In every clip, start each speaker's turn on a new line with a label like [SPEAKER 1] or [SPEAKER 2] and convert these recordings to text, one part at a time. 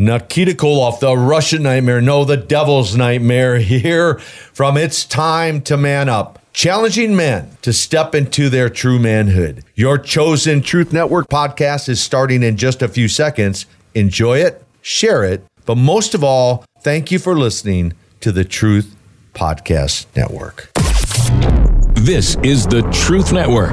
[SPEAKER 1] Nikita Koloff, the Russian nightmare, no, the devil's nightmare, here from It's Time to Man Up, challenging men to step into their true manhood. Your chosen Truth Network podcast is starting in just a few seconds. Enjoy it, share it, but most of all, thank you for listening to the Truth Podcast Network.
[SPEAKER 2] This is the Truth Network.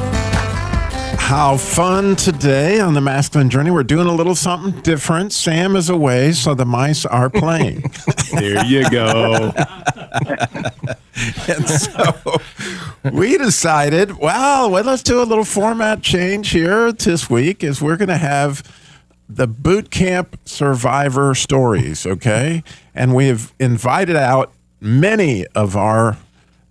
[SPEAKER 3] How fun today on the masculine journey. We're doing a little something different. Sam is away, so the mice are playing.
[SPEAKER 4] there you go.
[SPEAKER 3] and so we decided, well, well, let's do a little format change here this week is we're going to have the boot camp survivor stories, okay? And we have invited out many of our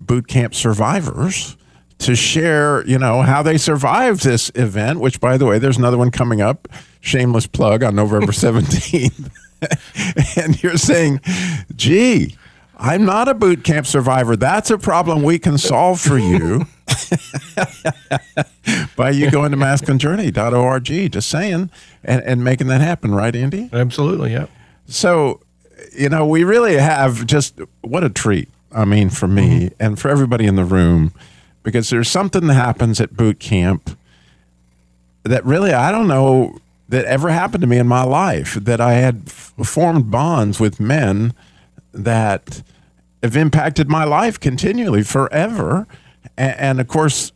[SPEAKER 3] boot camp survivors to share, you know, how they survived this event, which by the way, there's another one coming up, shameless plug on November 17th. and you're saying, gee, I'm not a boot camp survivor. That's a problem we can solve for you by you going to masculinejourney.org, just saying, and, and making that happen, right, Andy?
[SPEAKER 4] Absolutely, yeah.
[SPEAKER 3] So, you know, we really have just what a treat I mean, for me mm-hmm. and for everybody in the room, because there's something that happens at boot camp that really I don't know that ever happened to me in my life. That I had f- formed bonds with men that have impacted my life continually forever. And, and of course,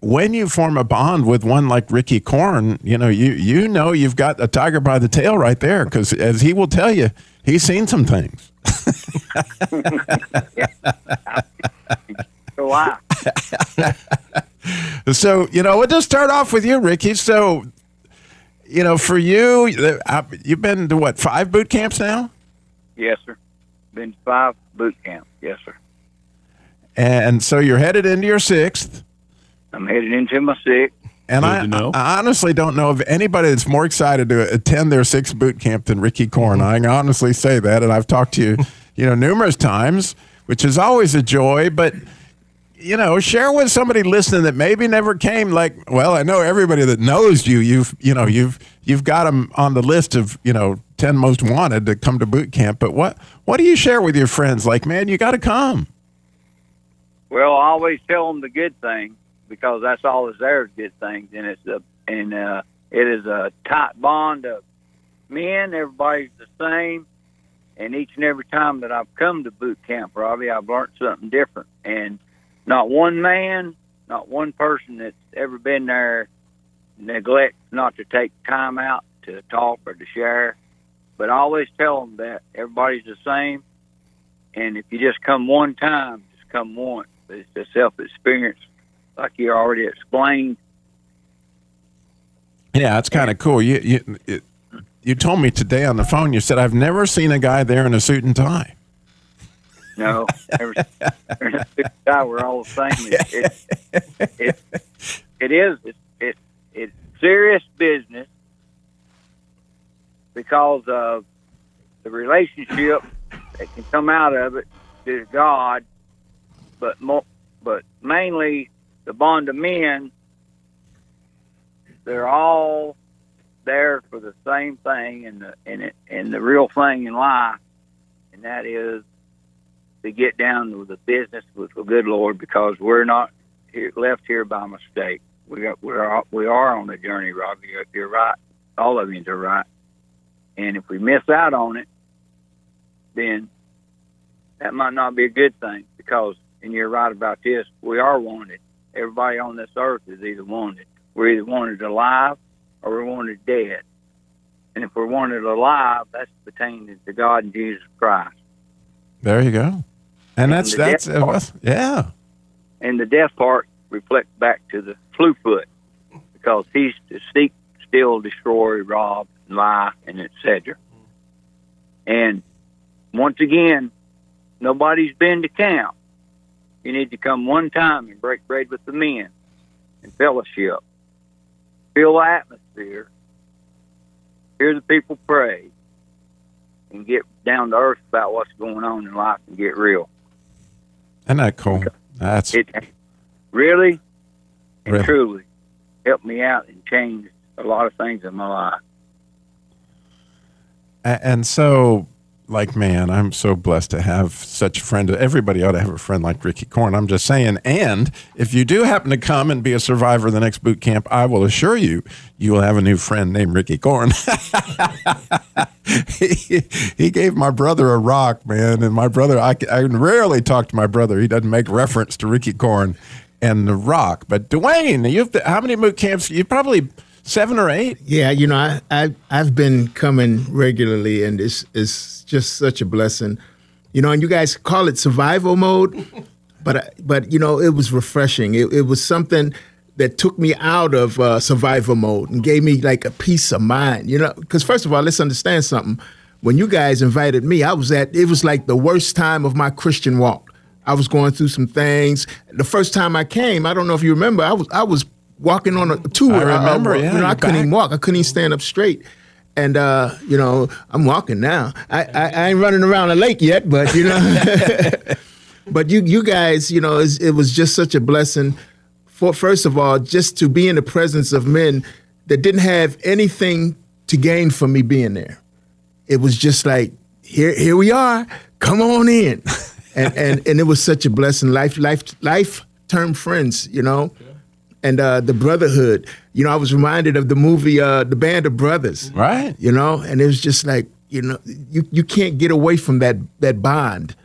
[SPEAKER 3] when you form a bond with one like Ricky Corn, you know you you know you've got a tiger by the tail right there because as he will tell you, he's seen some things.
[SPEAKER 5] wow.
[SPEAKER 3] so, you know, we'll just start off with you, Ricky. So, you know, for you, uh, you've been to what, five boot camps now?
[SPEAKER 5] Yes, sir. Been to five boot camps. Yes, sir.
[SPEAKER 3] And so you're headed into your sixth.
[SPEAKER 5] I'm headed into my sixth.
[SPEAKER 3] And I, I, honestly don't know of anybody that's more excited to attend their sixth boot camp than Ricky Corn. I can honestly say that, and I've talked to you, you know, numerous times, which is always a joy. But you know, share with somebody listening that maybe never came. Like, well, I know everybody that knows you. You've, you know, you've you've got them on the list of you know ten most wanted to come to boot camp. But what what do you share with your friends? Like, man, you got to come.
[SPEAKER 5] Well, I always tell them the good thing because that's all that's there is good things, and it's a and uh, it is a tight bond of men. Everybody's the same, and each and every time that I've come to boot camp, Robbie, I've learned something different. And not one man, not one person that's ever been there neglects not to take time out to talk or to share. But I always tell them that everybody's the same, and if you just come one time, just come once. It's a self experience like you already explained.
[SPEAKER 3] Yeah, it's kind of cool. You you it, you told me today on the phone. You said I've never seen a guy there in a suit and tie.
[SPEAKER 5] No, every, every guy we're all the same. It, it, it, it is it, it it's serious business because of the relationship that can come out of it to God, but mo- but mainly the bond of men, they're all there for the same thing and the and it and the real thing in life, and that is to get down to the business with the good Lord because we're not here, left here by mistake. We we're we are on the journey, Robbie. You're, you're right. All of you are right. And if we miss out on it, then that might not be a good thing because, and you're right about this, we are wanted everybody on this earth is either wanted. We're either wanted alive or we're wanted dead. And if we're wanted alive, that's pertaining to God and Jesus Christ.
[SPEAKER 3] There you go. And, and that's that's part, yeah.
[SPEAKER 5] And the death part reflects back to the flu foot because he's to seek steal, destroy, rob, lie, and etc. And once again, nobody's been to camp. You need to come one time and break bread with the men and fellowship. Feel the atmosphere. Hear the people pray. And get down to earth about what's going on in life and get real.
[SPEAKER 3] Isn't that cool? That's
[SPEAKER 5] It really and
[SPEAKER 3] Really.
[SPEAKER 5] truly helped me out and changed a lot of things in my life.
[SPEAKER 3] And so, like, man, I'm so blessed to have such a friend. Everybody ought to have a friend like Ricky Korn. I'm just saying. And if you do happen to come and be a survivor of the next boot camp, I will assure you, you will have a new friend named Ricky Korn. he, he gave my brother a rock, man. And my brother, I, I rarely talk to my brother. He doesn't make reference to Ricky Korn and the rock. But Dwayne, you've how many boot camps? You probably seven or eight.
[SPEAKER 6] Yeah, you know, I, I I've been coming regularly, and it's it's just such a blessing. You know, and you guys call it survival mode, but but you know, it was refreshing. It, it was something that took me out of uh, survival mode and gave me like a peace of mind. You know, because first of all, let's understand something. When you guys invited me, I was at it was like the worst time of my Christian walk. I was going through some things. The first time I came, I don't know if you remember, I was I was walking on a tour.
[SPEAKER 3] I remember, yeah,
[SPEAKER 6] you know, I couldn't even walk. I couldn't even stand up straight. And uh, you know, I'm walking now. I, I, I ain't running around the lake yet, but you know. but you you guys, you know, it's- it was just such a blessing. For first of all, just to be in the presence of men that didn't have anything to gain from me being there. It was just like here here we are. Come on in. and and and it was such a blessing. Life life life term friends, you know and uh, the brotherhood. You know, I was reminded of the movie uh, The Band of Brothers.
[SPEAKER 3] Right.
[SPEAKER 6] You know, and it was just like you know, you you can't get away from that that bond.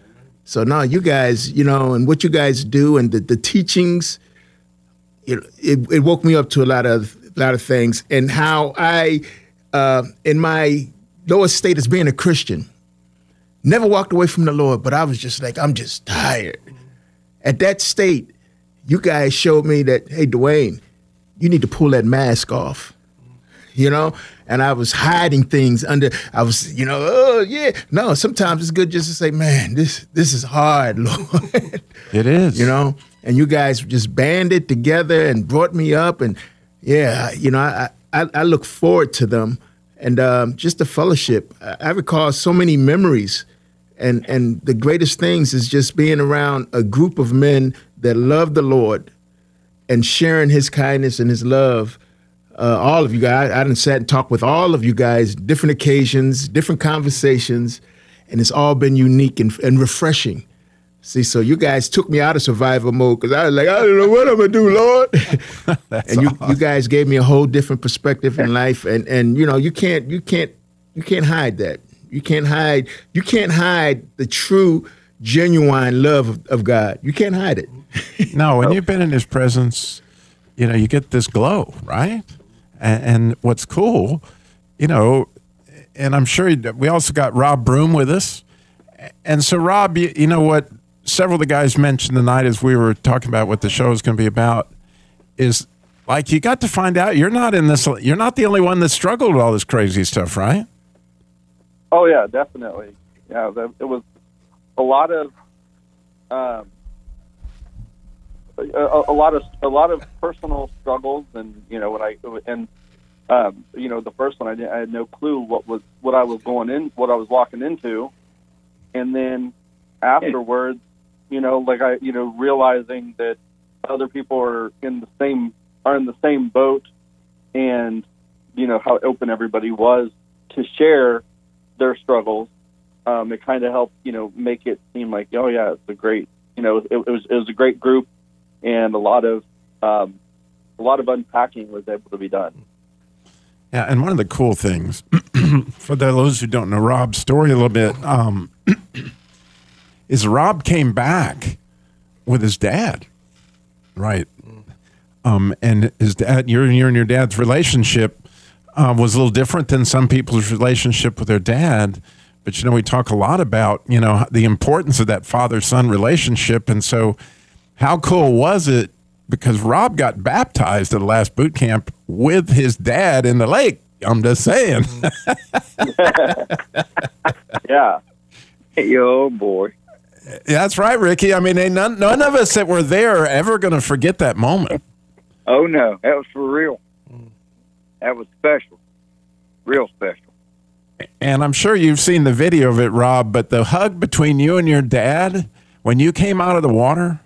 [SPEAKER 6] So now you guys, you know, and what you guys do and the, the teachings, you know, it, it woke me up to a lot of a lot of things and how I, uh, in my lowest state as being a Christian, never walked away from the Lord, but I was just like, I'm just tired. At that state, you guys showed me that, hey, Dwayne, you need to pull that mask off. You know, and I was hiding things under. I was, you know, oh yeah. No, sometimes it's good just to say, man, this this is hard, Lord.
[SPEAKER 3] It is.
[SPEAKER 6] you know and you guys just banded together and brought me up and yeah you know i i, I look forward to them and um, just the fellowship I, I recall so many memories and and the greatest things is just being around a group of men that love the lord and sharing his kindness and his love uh, all of you guys i didn't sat and talked with all of you guys different occasions different conversations and it's all been unique and, and refreshing See, so you guys took me out of survival mode because I was like, I don't know what I'm gonna do, Lord. and you, you guys gave me a whole different perspective in life, and and you know you can't you can't you can't hide that. You can't hide you can't hide the true, genuine love of, of God. You can't hide it.
[SPEAKER 3] No, when you've been in his presence, you know, you get this glow, right? And, and what's cool, you know, and I'm sure we also got Rob Broom with us. And so, Rob, you, you know what several of the guys mentioned tonight as we were talking about what the show is going to be about is like you got to find out you're not in this, you're not the only one that struggled with all this crazy stuff, right?
[SPEAKER 7] Oh yeah, definitely. Yeah, it was a lot of um, a, a lot of a lot of personal struggles, and you know when I and um, you know the first one I, didn't, I had no clue what was what I was going in, what I was walking into, and then afterwards, you know, like I you know realizing that other people are in the same are in the same boat, and you know how open everybody was to share their struggles. Um, it kind of helped, you know, make it seem like, oh yeah, it's a great, you know, it, it was it was a great group, and a lot of um, a lot of unpacking was able to be done.
[SPEAKER 3] Yeah, and one of the cool things for those who don't know Rob's story a little bit um, is Rob came back with his dad, right? Um, and his dad, your, your and your dad's relationship uh, was a little different than some people's relationship with their dad. But you know, we talk a lot about you know the importance of that father son relationship, and so how cool was it because Rob got baptized at the last boot camp with his dad in the lake. I'm just saying.
[SPEAKER 7] Yeah.
[SPEAKER 5] Yo, boy.
[SPEAKER 3] Yeah, That's right, Ricky. I mean, ain't none, none of us that were there are ever going to forget that moment.
[SPEAKER 5] Oh no, that was for real. That was special, real special.
[SPEAKER 3] And I'm sure you've seen the video of it, Rob, but the hug between you and your dad when you came out of the water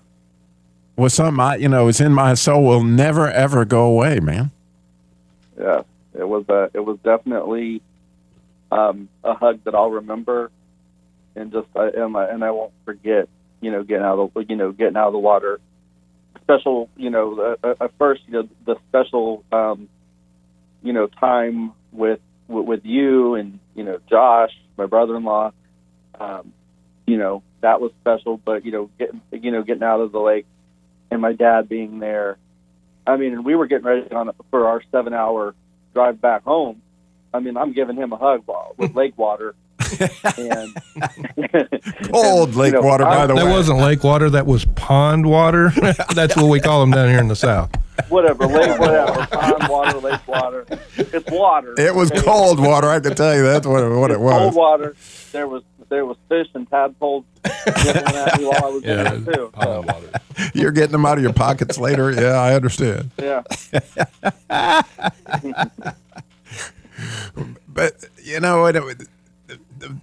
[SPEAKER 3] was something I, you know, it's in my soul will never ever go away, man.
[SPEAKER 7] Yeah. It was a. It was definitely um, a hug that I'll remember, and just I and I, and I won't forget. You know, getting out of the, you know getting out of the water. Special, you know, uh, at first, you know, the special, um, you know, time with with, with you and you know Josh, my brother-in-law. Um, you know that was special, but you know, getting you know getting out of the lake and my dad being there. I mean, and we were getting ready on for our seven-hour drive back home. I mean, I'm giving him a hug while- with lake water. and
[SPEAKER 3] Cold lake
[SPEAKER 7] you know,
[SPEAKER 3] water, by
[SPEAKER 7] I-
[SPEAKER 3] the
[SPEAKER 4] That
[SPEAKER 3] way.
[SPEAKER 4] wasn't lake water. That was pond water. That's what we call them down here in the south.
[SPEAKER 7] whatever, lake, whatever, pond water, lake water. It's water.
[SPEAKER 3] It was
[SPEAKER 7] okay?
[SPEAKER 3] cold water. I can tell you that's what, what it
[SPEAKER 7] Cold water. There was there was fish and tadpoles nipping at me while I was in
[SPEAKER 4] Yeah,
[SPEAKER 7] there too. So,
[SPEAKER 3] You're getting them out of your pockets later. Yeah, I understand.
[SPEAKER 7] yeah.
[SPEAKER 3] but you know it, it,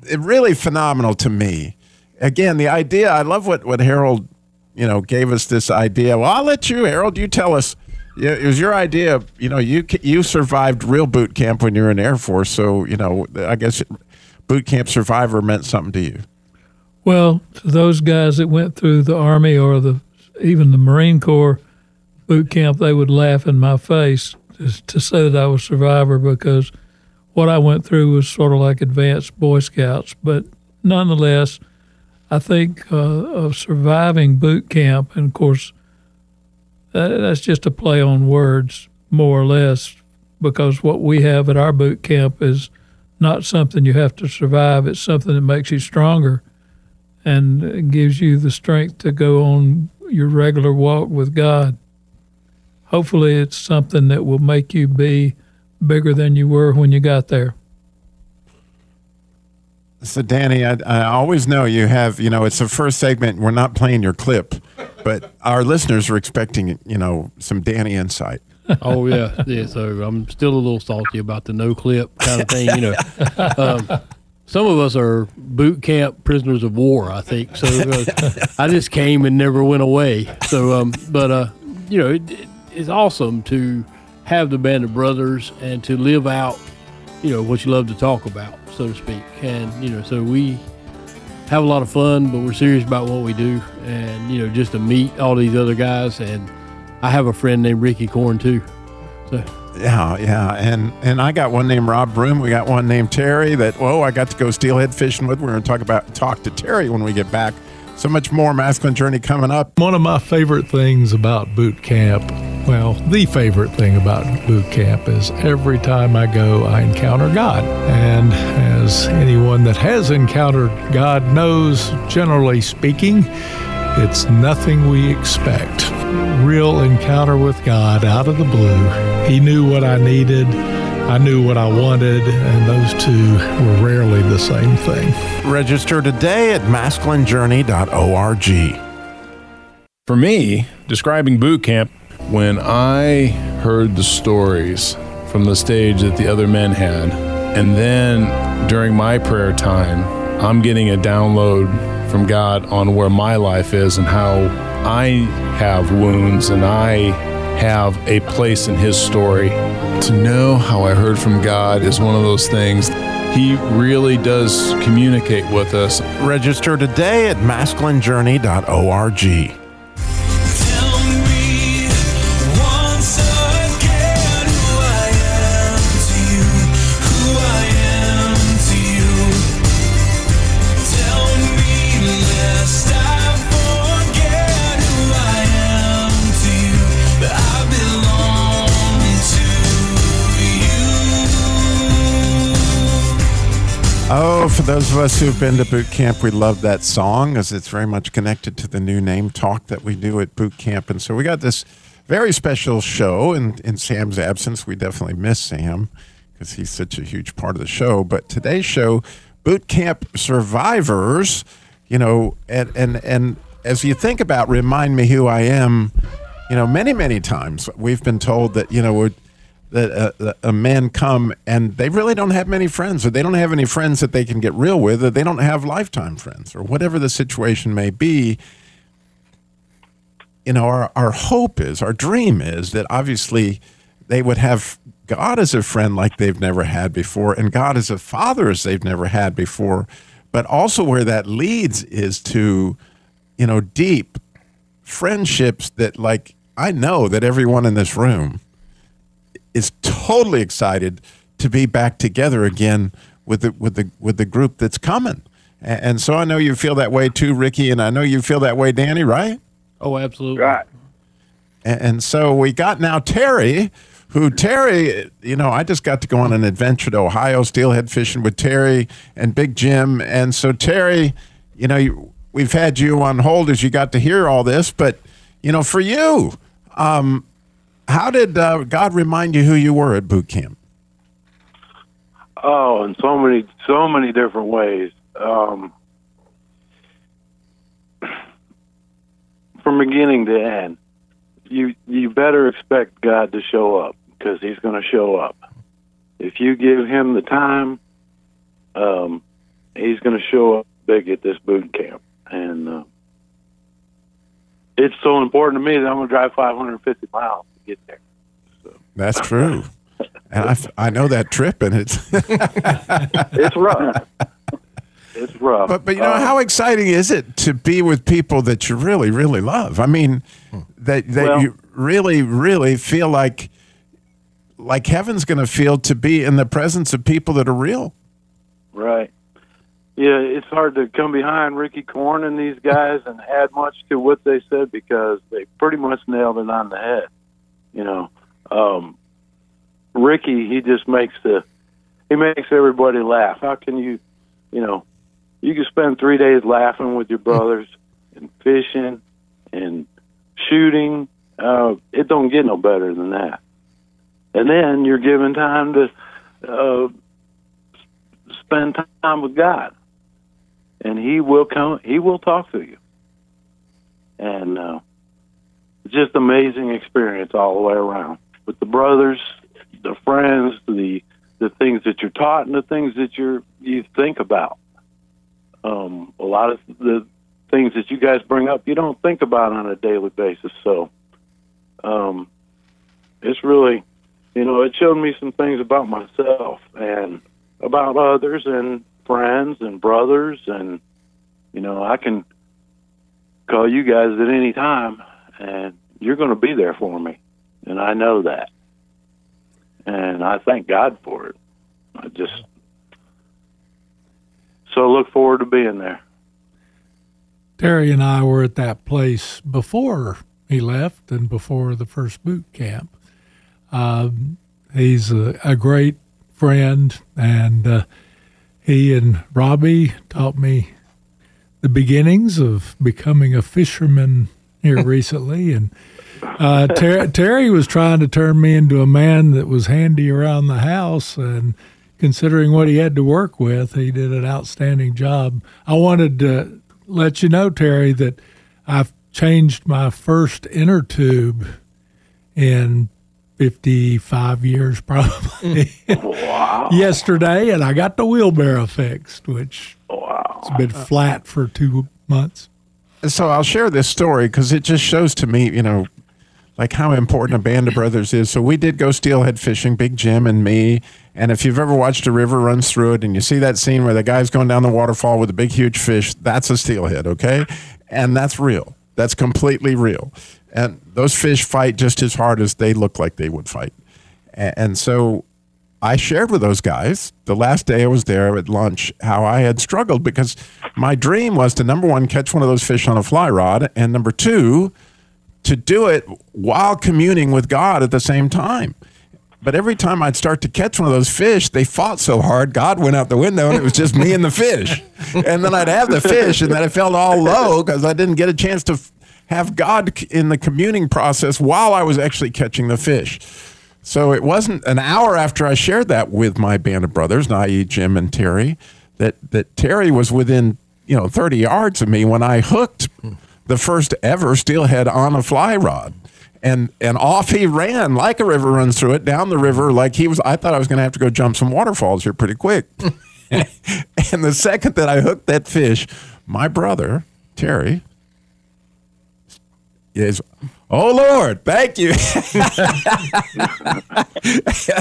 [SPEAKER 3] it really phenomenal to me again the idea i love what what harold you know gave us this idea well i'll let you harold you tell us Yeah, it was your idea you know you you survived real boot camp when you were in the air force so you know i guess boot camp survivor meant something to you
[SPEAKER 8] Well, to those guys that went through the Army or the even the Marine Corps boot camp, they would laugh in my face to, say that I was survivor because what I went through was sort of like advanced Boy Scouts. But nonetheless, I think uh, of surviving boot camp, and of course, that, that's just a play on words, more or less, because what we have at our boot camp is not something you have to survive. It's something that makes you stronger and gives you the strength to go on your regular walk with God. Hopefully, it's something that will make you be bigger than you were when you got there.
[SPEAKER 3] so danny I, I always know you have you know it's the first segment we're not playing your clip but our listeners are expecting you know some danny insight
[SPEAKER 9] oh yeah, yeah. So I'm still a little salty about the no clip kind of thing. You know, um, some of us are boot camp prisoners of war. I think so. Uh, I just came and never went away. So, um, but uh, you know, it, it's awesome to have the band of brothers and to live out, you know, what you love to talk about, so to speak. And you know, so we have a lot of fun, but we're serious about what we do. And you know, just to meet all these other guys and I have a friend named Ricky Corn too. So
[SPEAKER 3] Yeah, yeah, and and I got one named Rob Broom. We got one named Terry. That oh, I got to go steelhead fishing with. We're going to talk about talk to Terry when we get back. So much more masculine journey coming up.
[SPEAKER 10] One of my favorite things about boot camp, well, the favorite thing about boot camp is every time I go, I encounter God. And as anyone that has encountered God knows, generally speaking, it's nothing we expect. Real encounter with God out of the blue. He knew what I needed. I knew what I wanted, and those two were rarely the same thing.
[SPEAKER 3] Register today at masculinejourney.org.
[SPEAKER 11] For me, describing boot camp, when I heard the stories from the stage that the other men had, and then during my prayer time, I'm getting a download from God on where my life is and how I have wounds and I have a place in His story. To know how I heard from God is one of those things. He really does communicate with us.
[SPEAKER 3] Register today at masculinejourney.org. for those of us who've been to boot camp, we love that song as it's very much connected to the new name talk that we do at boot camp. And so we got this very special show. In, in Sam's absence, we definitely miss Sam because he's such a huge part of the show. But today's show, boot camp survivors, you know, and, and, and as you think about remind me who I am, you know, many, many times we've been told that, you know, we're, that uh, a man come and they really don't have many friends, or they don't have any friends that they can get real with, or they don't have lifetime friends, or whatever the situation may be. You know, our, our hope is, our dream is that obviously they would have God as a friend like they've never had before, and God as a father as they've never had before. But also, where that leads is to, you know, deep friendships that, like, I know that everyone in this room is totally excited to be back together again with the with the with the group that's coming. And, and so I know you feel that way too, Ricky, and I know you feel that way, Danny, right?
[SPEAKER 9] Oh, absolutely.
[SPEAKER 7] Right.
[SPEAKER 3] And, and so we got now Terry, who Terry, you know, I just got to go on an adventure to Ohio, steelhead fishing with Terry and Big Jim. And so Terry, you know, you, we've had you on hold as you got to hear all this, but you know, for you, um, how did uh, God remind you who you were at boot camp?
[SPEAKER 12] Oh, in so many, so many different ways. Um, from beginning to end, you you better expect God to show up because He's going to show up. If you give Him the time, um, He's going to show up big at this boot camp, and uh, it's so important to me that I'm going to drive 550 miles get there.
[SPEAKER 3] That's true. And I, I know that trip, and it's
[SPEAKER 12] It's rough. it's rough.
[SPEAKER 3] But but you know
[SPEAKER 12] Um,
[SPEAKER 3] how exciting is it to be with people that you really really love? I mean, that that
[SPEAKER 12] Well-
[SPEAKER 3] you really really feel like like heaven's going to feel to be in the presence of people that are real.
[SPEAKER 12] Right. Yeah, it's hard to come behind Ricky Korn and these guys and add much to what they said because they pretty much nailed it on the head. You know, um, Ricky, he just makes the he makes everybody laugh. How can you, you know, you can spend three days laughing with your brothers and fishing and shooting. Uh, it don't get no better than that. And then you're given time to uh, spend time with God, and He will come. He will talk to you, and uh, just amazing experience all the way around with the brothers, the friends, the the things that you're taught, and the things that you're you think about. Um, a lot of the things that you guys bring up, you don't think about on a daily basis. So, um, it's really, you know, it showed me some things about myself and about others and friends and brothers and you know i can call you guys at any time going to be there for me and i know that. And i thank god for it. I just so look forward to being there.
[SPEAKER 10] Terry and I were at that place before he left and before the first boot camp. Um, he's a, a great friend, and uh, he and Robbie taught me the beginnings of becoming a fisherman here recently. And uh, Ter- Terry was trying to turn me into a man that was handy around the house, and considering what he had to work with, he did an outstanding job. I wanted to let you know, Terry, that I've changed my first inner tube in 55 years probably
[SPEAKER 12] wow.
[SPEAKER 10] yesterday and i got the wheelbarrow fixed which
[SPEAKER 12] wow.
[SPEAKER 10] it's been flat for two months
[SPEAKER 3] So I'll share this story because it just shows to me, you know, like how important a band of brothers is. So we did go steelhead fishing, Big Jim and me. And if you've ever watched a river runs through it and you see that scene where the guy's going down the waterfall with a big, huge fish, that's a steelhead, okay? And that's real. That's completely real. And those fish fight just as hard as they look like they would fight. And so I shared with those guys the last day I was there at lunch how I had struggled because my dream was to number one, catch one of those fish on a fly rod, and number two, to do it while communing with God at the same time. But every time I'd start to catch one of those fish, they fought so hard, God went out the window and it was just me and the fish. And then I'd have the fish and then I felt all low because I didn't get a chance to have God in the communing process while I was actually catching the fish. So it wasn't an hour after I shared that with my band of brothers, i.e. Jim and Terry, that, that Terry was within, you know, 30 yards of me when I hooked the first ever steelhead on a fly rod. And and off he ran like a river runs through it down the river like he was I thought I was going to have to go jump some waterfalls here pretty quick. and the second that I hooked that fish, my brother, Terry, is, oh Lord, thank you.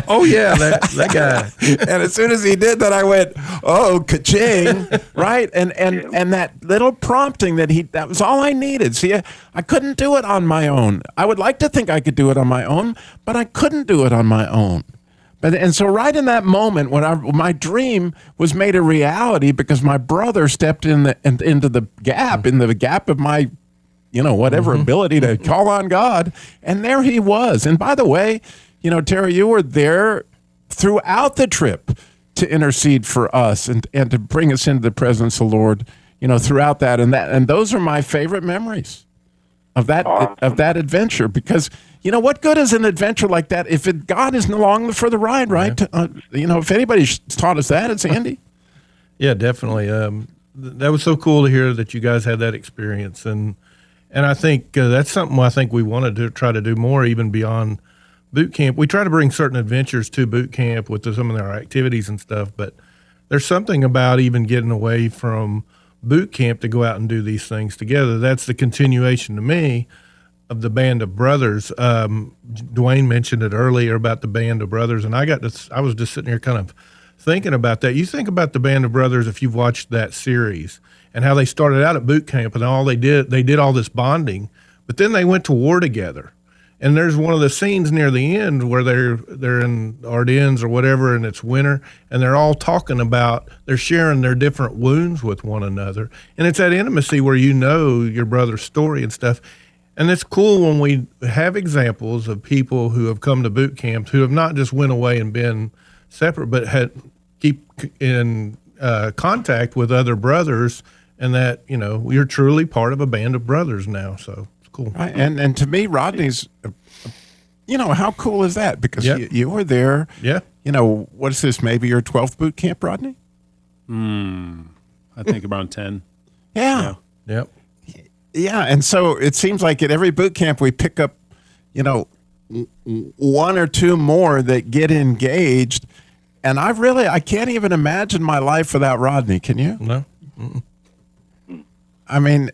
[SPEAKER 4] oh yeah, that, that guy.
[SPEAKER 3] and as soon as he did that, I went, oh, ka-ching, right? And and and that little prompting that he that was all I needed. See, I, I couldn't do it on my own. I would like to think I could do it on my own, but I couldn't do it on my own. But and so right in that moment when I my dream was made a reality because my brother stepped in the in, into the gap in the gap of my you know whatever ability to call on God and there he was. And by the way, you know Terry you were there throughout the trip to intercede for us and and to bring us into the presence of the Lord, you know throughout that and that and those are my favorite memories of that of that adventure because you know what good is an adventure like that if it, God isn't along for the ride, right? Uh, you know, if anybody's taught us that, it's Andy.
[SPEAKER 4] Yeah, definitely. Um, th- that was so cool to hear that you guys had that experience, and and I think uh, that's something I think we wanted to try to do more, even beyond boot camp. We try to bring certain adventures to boot camp with the, some of our activities and stuff, but there's something about even getting away from boot camp to go out and do these things together. That's the continuation to me of the band of brothers. Um, Dwayne mentioned it earlier about the band of brothers, and I got to. I was just sitting here kind of thinking about that. You think about the band of brothers if you've watched that series and how they started out at boot camp and all they did. They did all this bonding, but then they went to war together. And there's one of the scenes near the end where they're they're in Ardennes or whatever, and it's winter, and they're all talking about they're sharing their different wounds with one another, and it's that intimacy where you know your brother's story and stuff. And it's cool when we have examples of people who have come to boot camps who have not just went away and been separate, but had keep in uh, contact with other brothers, and that you know you're truly part of a band of brothers now. So it's cool.
[SPEAKER 3] Right. And and to me, Rodney's, you know, how cool is that? Because
[SPEAKER 4] Yep.
[SPEAKER 3] you, you were there.
[SPEAKER 4] Yeah.
[SPEAKER 3] You know, what is this? Maybe your twelfth boot camp, Rodney?
[SPEAKER 11] Hmm. I think around 10.
[SPEAKER 3] Yeah.
[SPEAKER 4] Yep.
[SPEAKER 3] Yeah, and so it seems like at every boot camp we pick up, you know, w- w- one or two more that get engaged, and I really I can't even imagine my life without Rodney. Can you?
[SPEAKER 4] No.
[SPEAKER 3] I mean,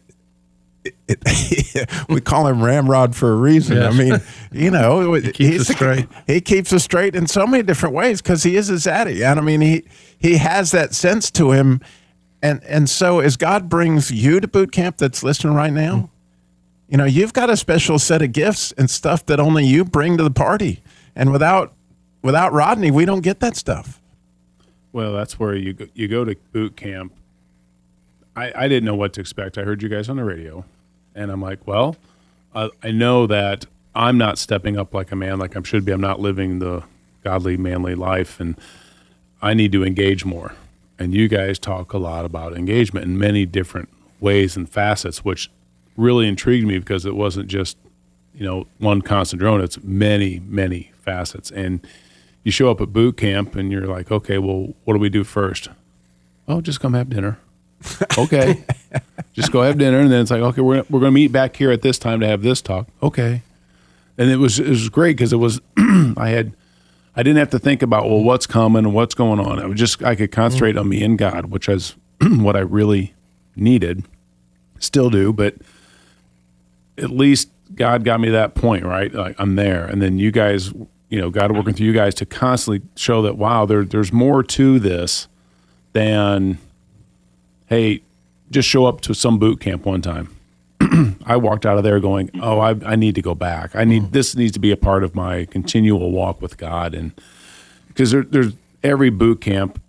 [SPEAKER 3] it, it, we call him Ramrod for a reason.
[SPEAKER 4] Yes.
[SPEAKER 3] I mean, you know,
[SPEAKER 4] He keeps
[SPEAKER 3] he's
[SPEAKER 4] us straight.
[SPEAKER 3] He keeps us straight in so many different ways because he is a zaddy, and I mean, he he has that sense to him, and and so as God brings you to boot camp, that's listening right now, mm. you know, you've got a special set of gifts and stuff that only you bring to the party, and without without Rodney, we don't get that stuff.
[SPEAKER 11] Well, that's where you go, you go to boot camp. I, I didn't know what to expect. I heard you guys on the radio, and I'm like, well, uh, I know that I'm not stepping up like a man, like I should be. I'm not living the godly, manly life, and I need to engage more. And you guys talk a lot about engagement in many different ways and facets, which really intrigued me because it wasn't just you know one constant drone. It's many, many facets, and you show up at boot camp and you're like, okay, well, what do we do first? Oh, just come have dinner. okay, just go have dinner, and then it's like, okay, we're we're going to meet back here at this time to have this talk. Okay, and it was it was great because it was I had I didn't have to think about well what's coming and what's going on. I was just I could concentrate on me and God, which is what I really needed, still do, but at least God got me to that point, right? Like I'm there, and then you guys, you know, God working through you guys to constantly show that wow, there there's more to this than hey, just show up to some boot camp one time. I walked out of there going, oh, I, I need to go back. I need this needs to be a part of my continual walk with God, and because there, there's every boot camp,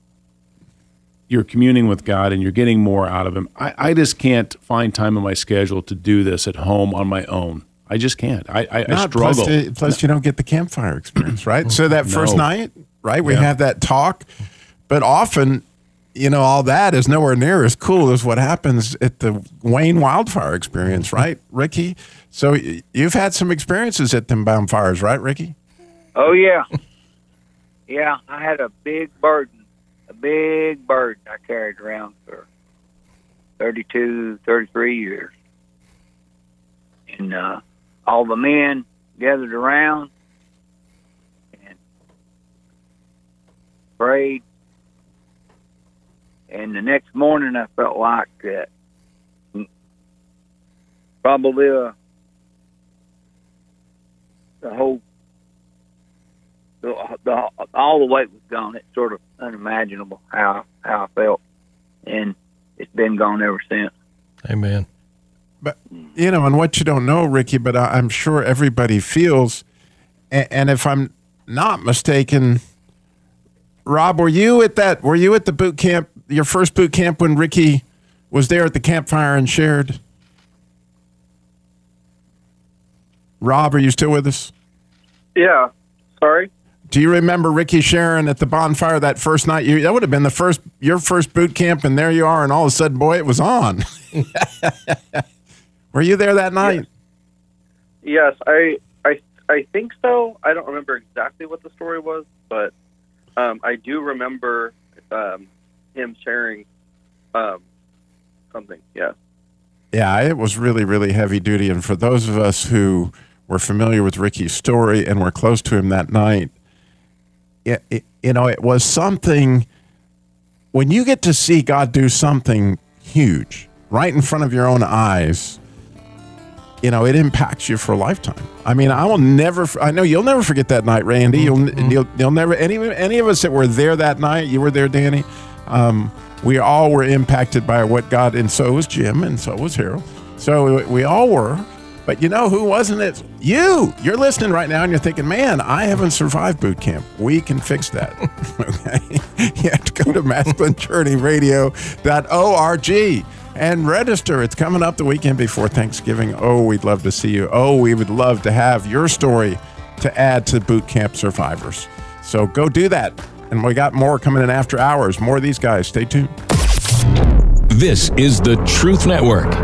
[SPEAKER 11] you're communing with God and you're getting more out of Him. I, I just can't find time in my schedule to do this at home on my own. I just can't. I, I, I
[SPEAKER 3] Not- plus,
[SPEAKER 11] struggle.
[SPEAKER 3] uh, Plus, you don't get the campfire experience, right? So that first
[SPEAKER 11] No.
[SPEAKER 3] night, right, we
[SPEAKER 11] Yeah.
[SPEAKER 3] have that talk, but often you know, all that is nowhere near as cool as what happens at the Wayne wildfire experience, right, Ricky? So you've had some experiences at them bonfires, right, Ricky?
[SPEAKER 5] Oh yeah, yeah. I had a big burden, a big burden I carried around for 32, 33 years, and uh, all the men gathered around and prayed. And the next morning, I felt like that probably uh, the whole the, the, all the weight was gone. It's sort of unimaginable how how I felt, and it's been gone ever since.
[SPEAKER 4] Amen.
[SPEAKER 3] But you know, and what you don't know, Ricky, but I, I'm sure everybody feels. And, and if I'm not mistaken, Rob, were you at that? Were you at the boot camp? Your first boot camp when Ricky was there at the campfire and shared. Rob, are you still with us?
[SPEAKER 7] Yeah. Sorry.
[SPEAKER 3] Do you remember Ricky Sharon at the bonfire that first night? You that would have been the first your first boot camp, and there you are, and all of a sudden, boy, it was on. Were you there that night?
[SPEAKER 7] Yes, I I I think so. I don't remember exactly what the story was, but um, I do remember um, him sharing um, something. Yeah.
[SPEAKER 3] Yeah, it was really, really heavy duty. And for those of us who were familiar with Ricky's story and were close to him that night, it, it, you know, it was something. When you get to see God do something huge right in front of your own eyes, you know, it impacts you for a lifetime. I mean, I will never. I know you'll never forget that night, Randy. You'll, you'll, you'll never. Any, any of us that were there that night, you were there, Danny. Um, we all were impacted by what God, and so was Jim, and so was Harold. So we, all were. But you know who wasn't it? You. You're listening right now, and you're thinking, "Man, I haven't survived boot camp. We can fix that." okay, you have to go to masculinejourneyradio.org and register. It's coming up the weekend before Thanksgiving. Oh, we'd love to see you. Oh, we would love to have your story to add to boot camp survivors. So go do that. And we got more coming in after hours. More of these guys. Stay tuned.
[SPEAKER 2] This is the Truth Network.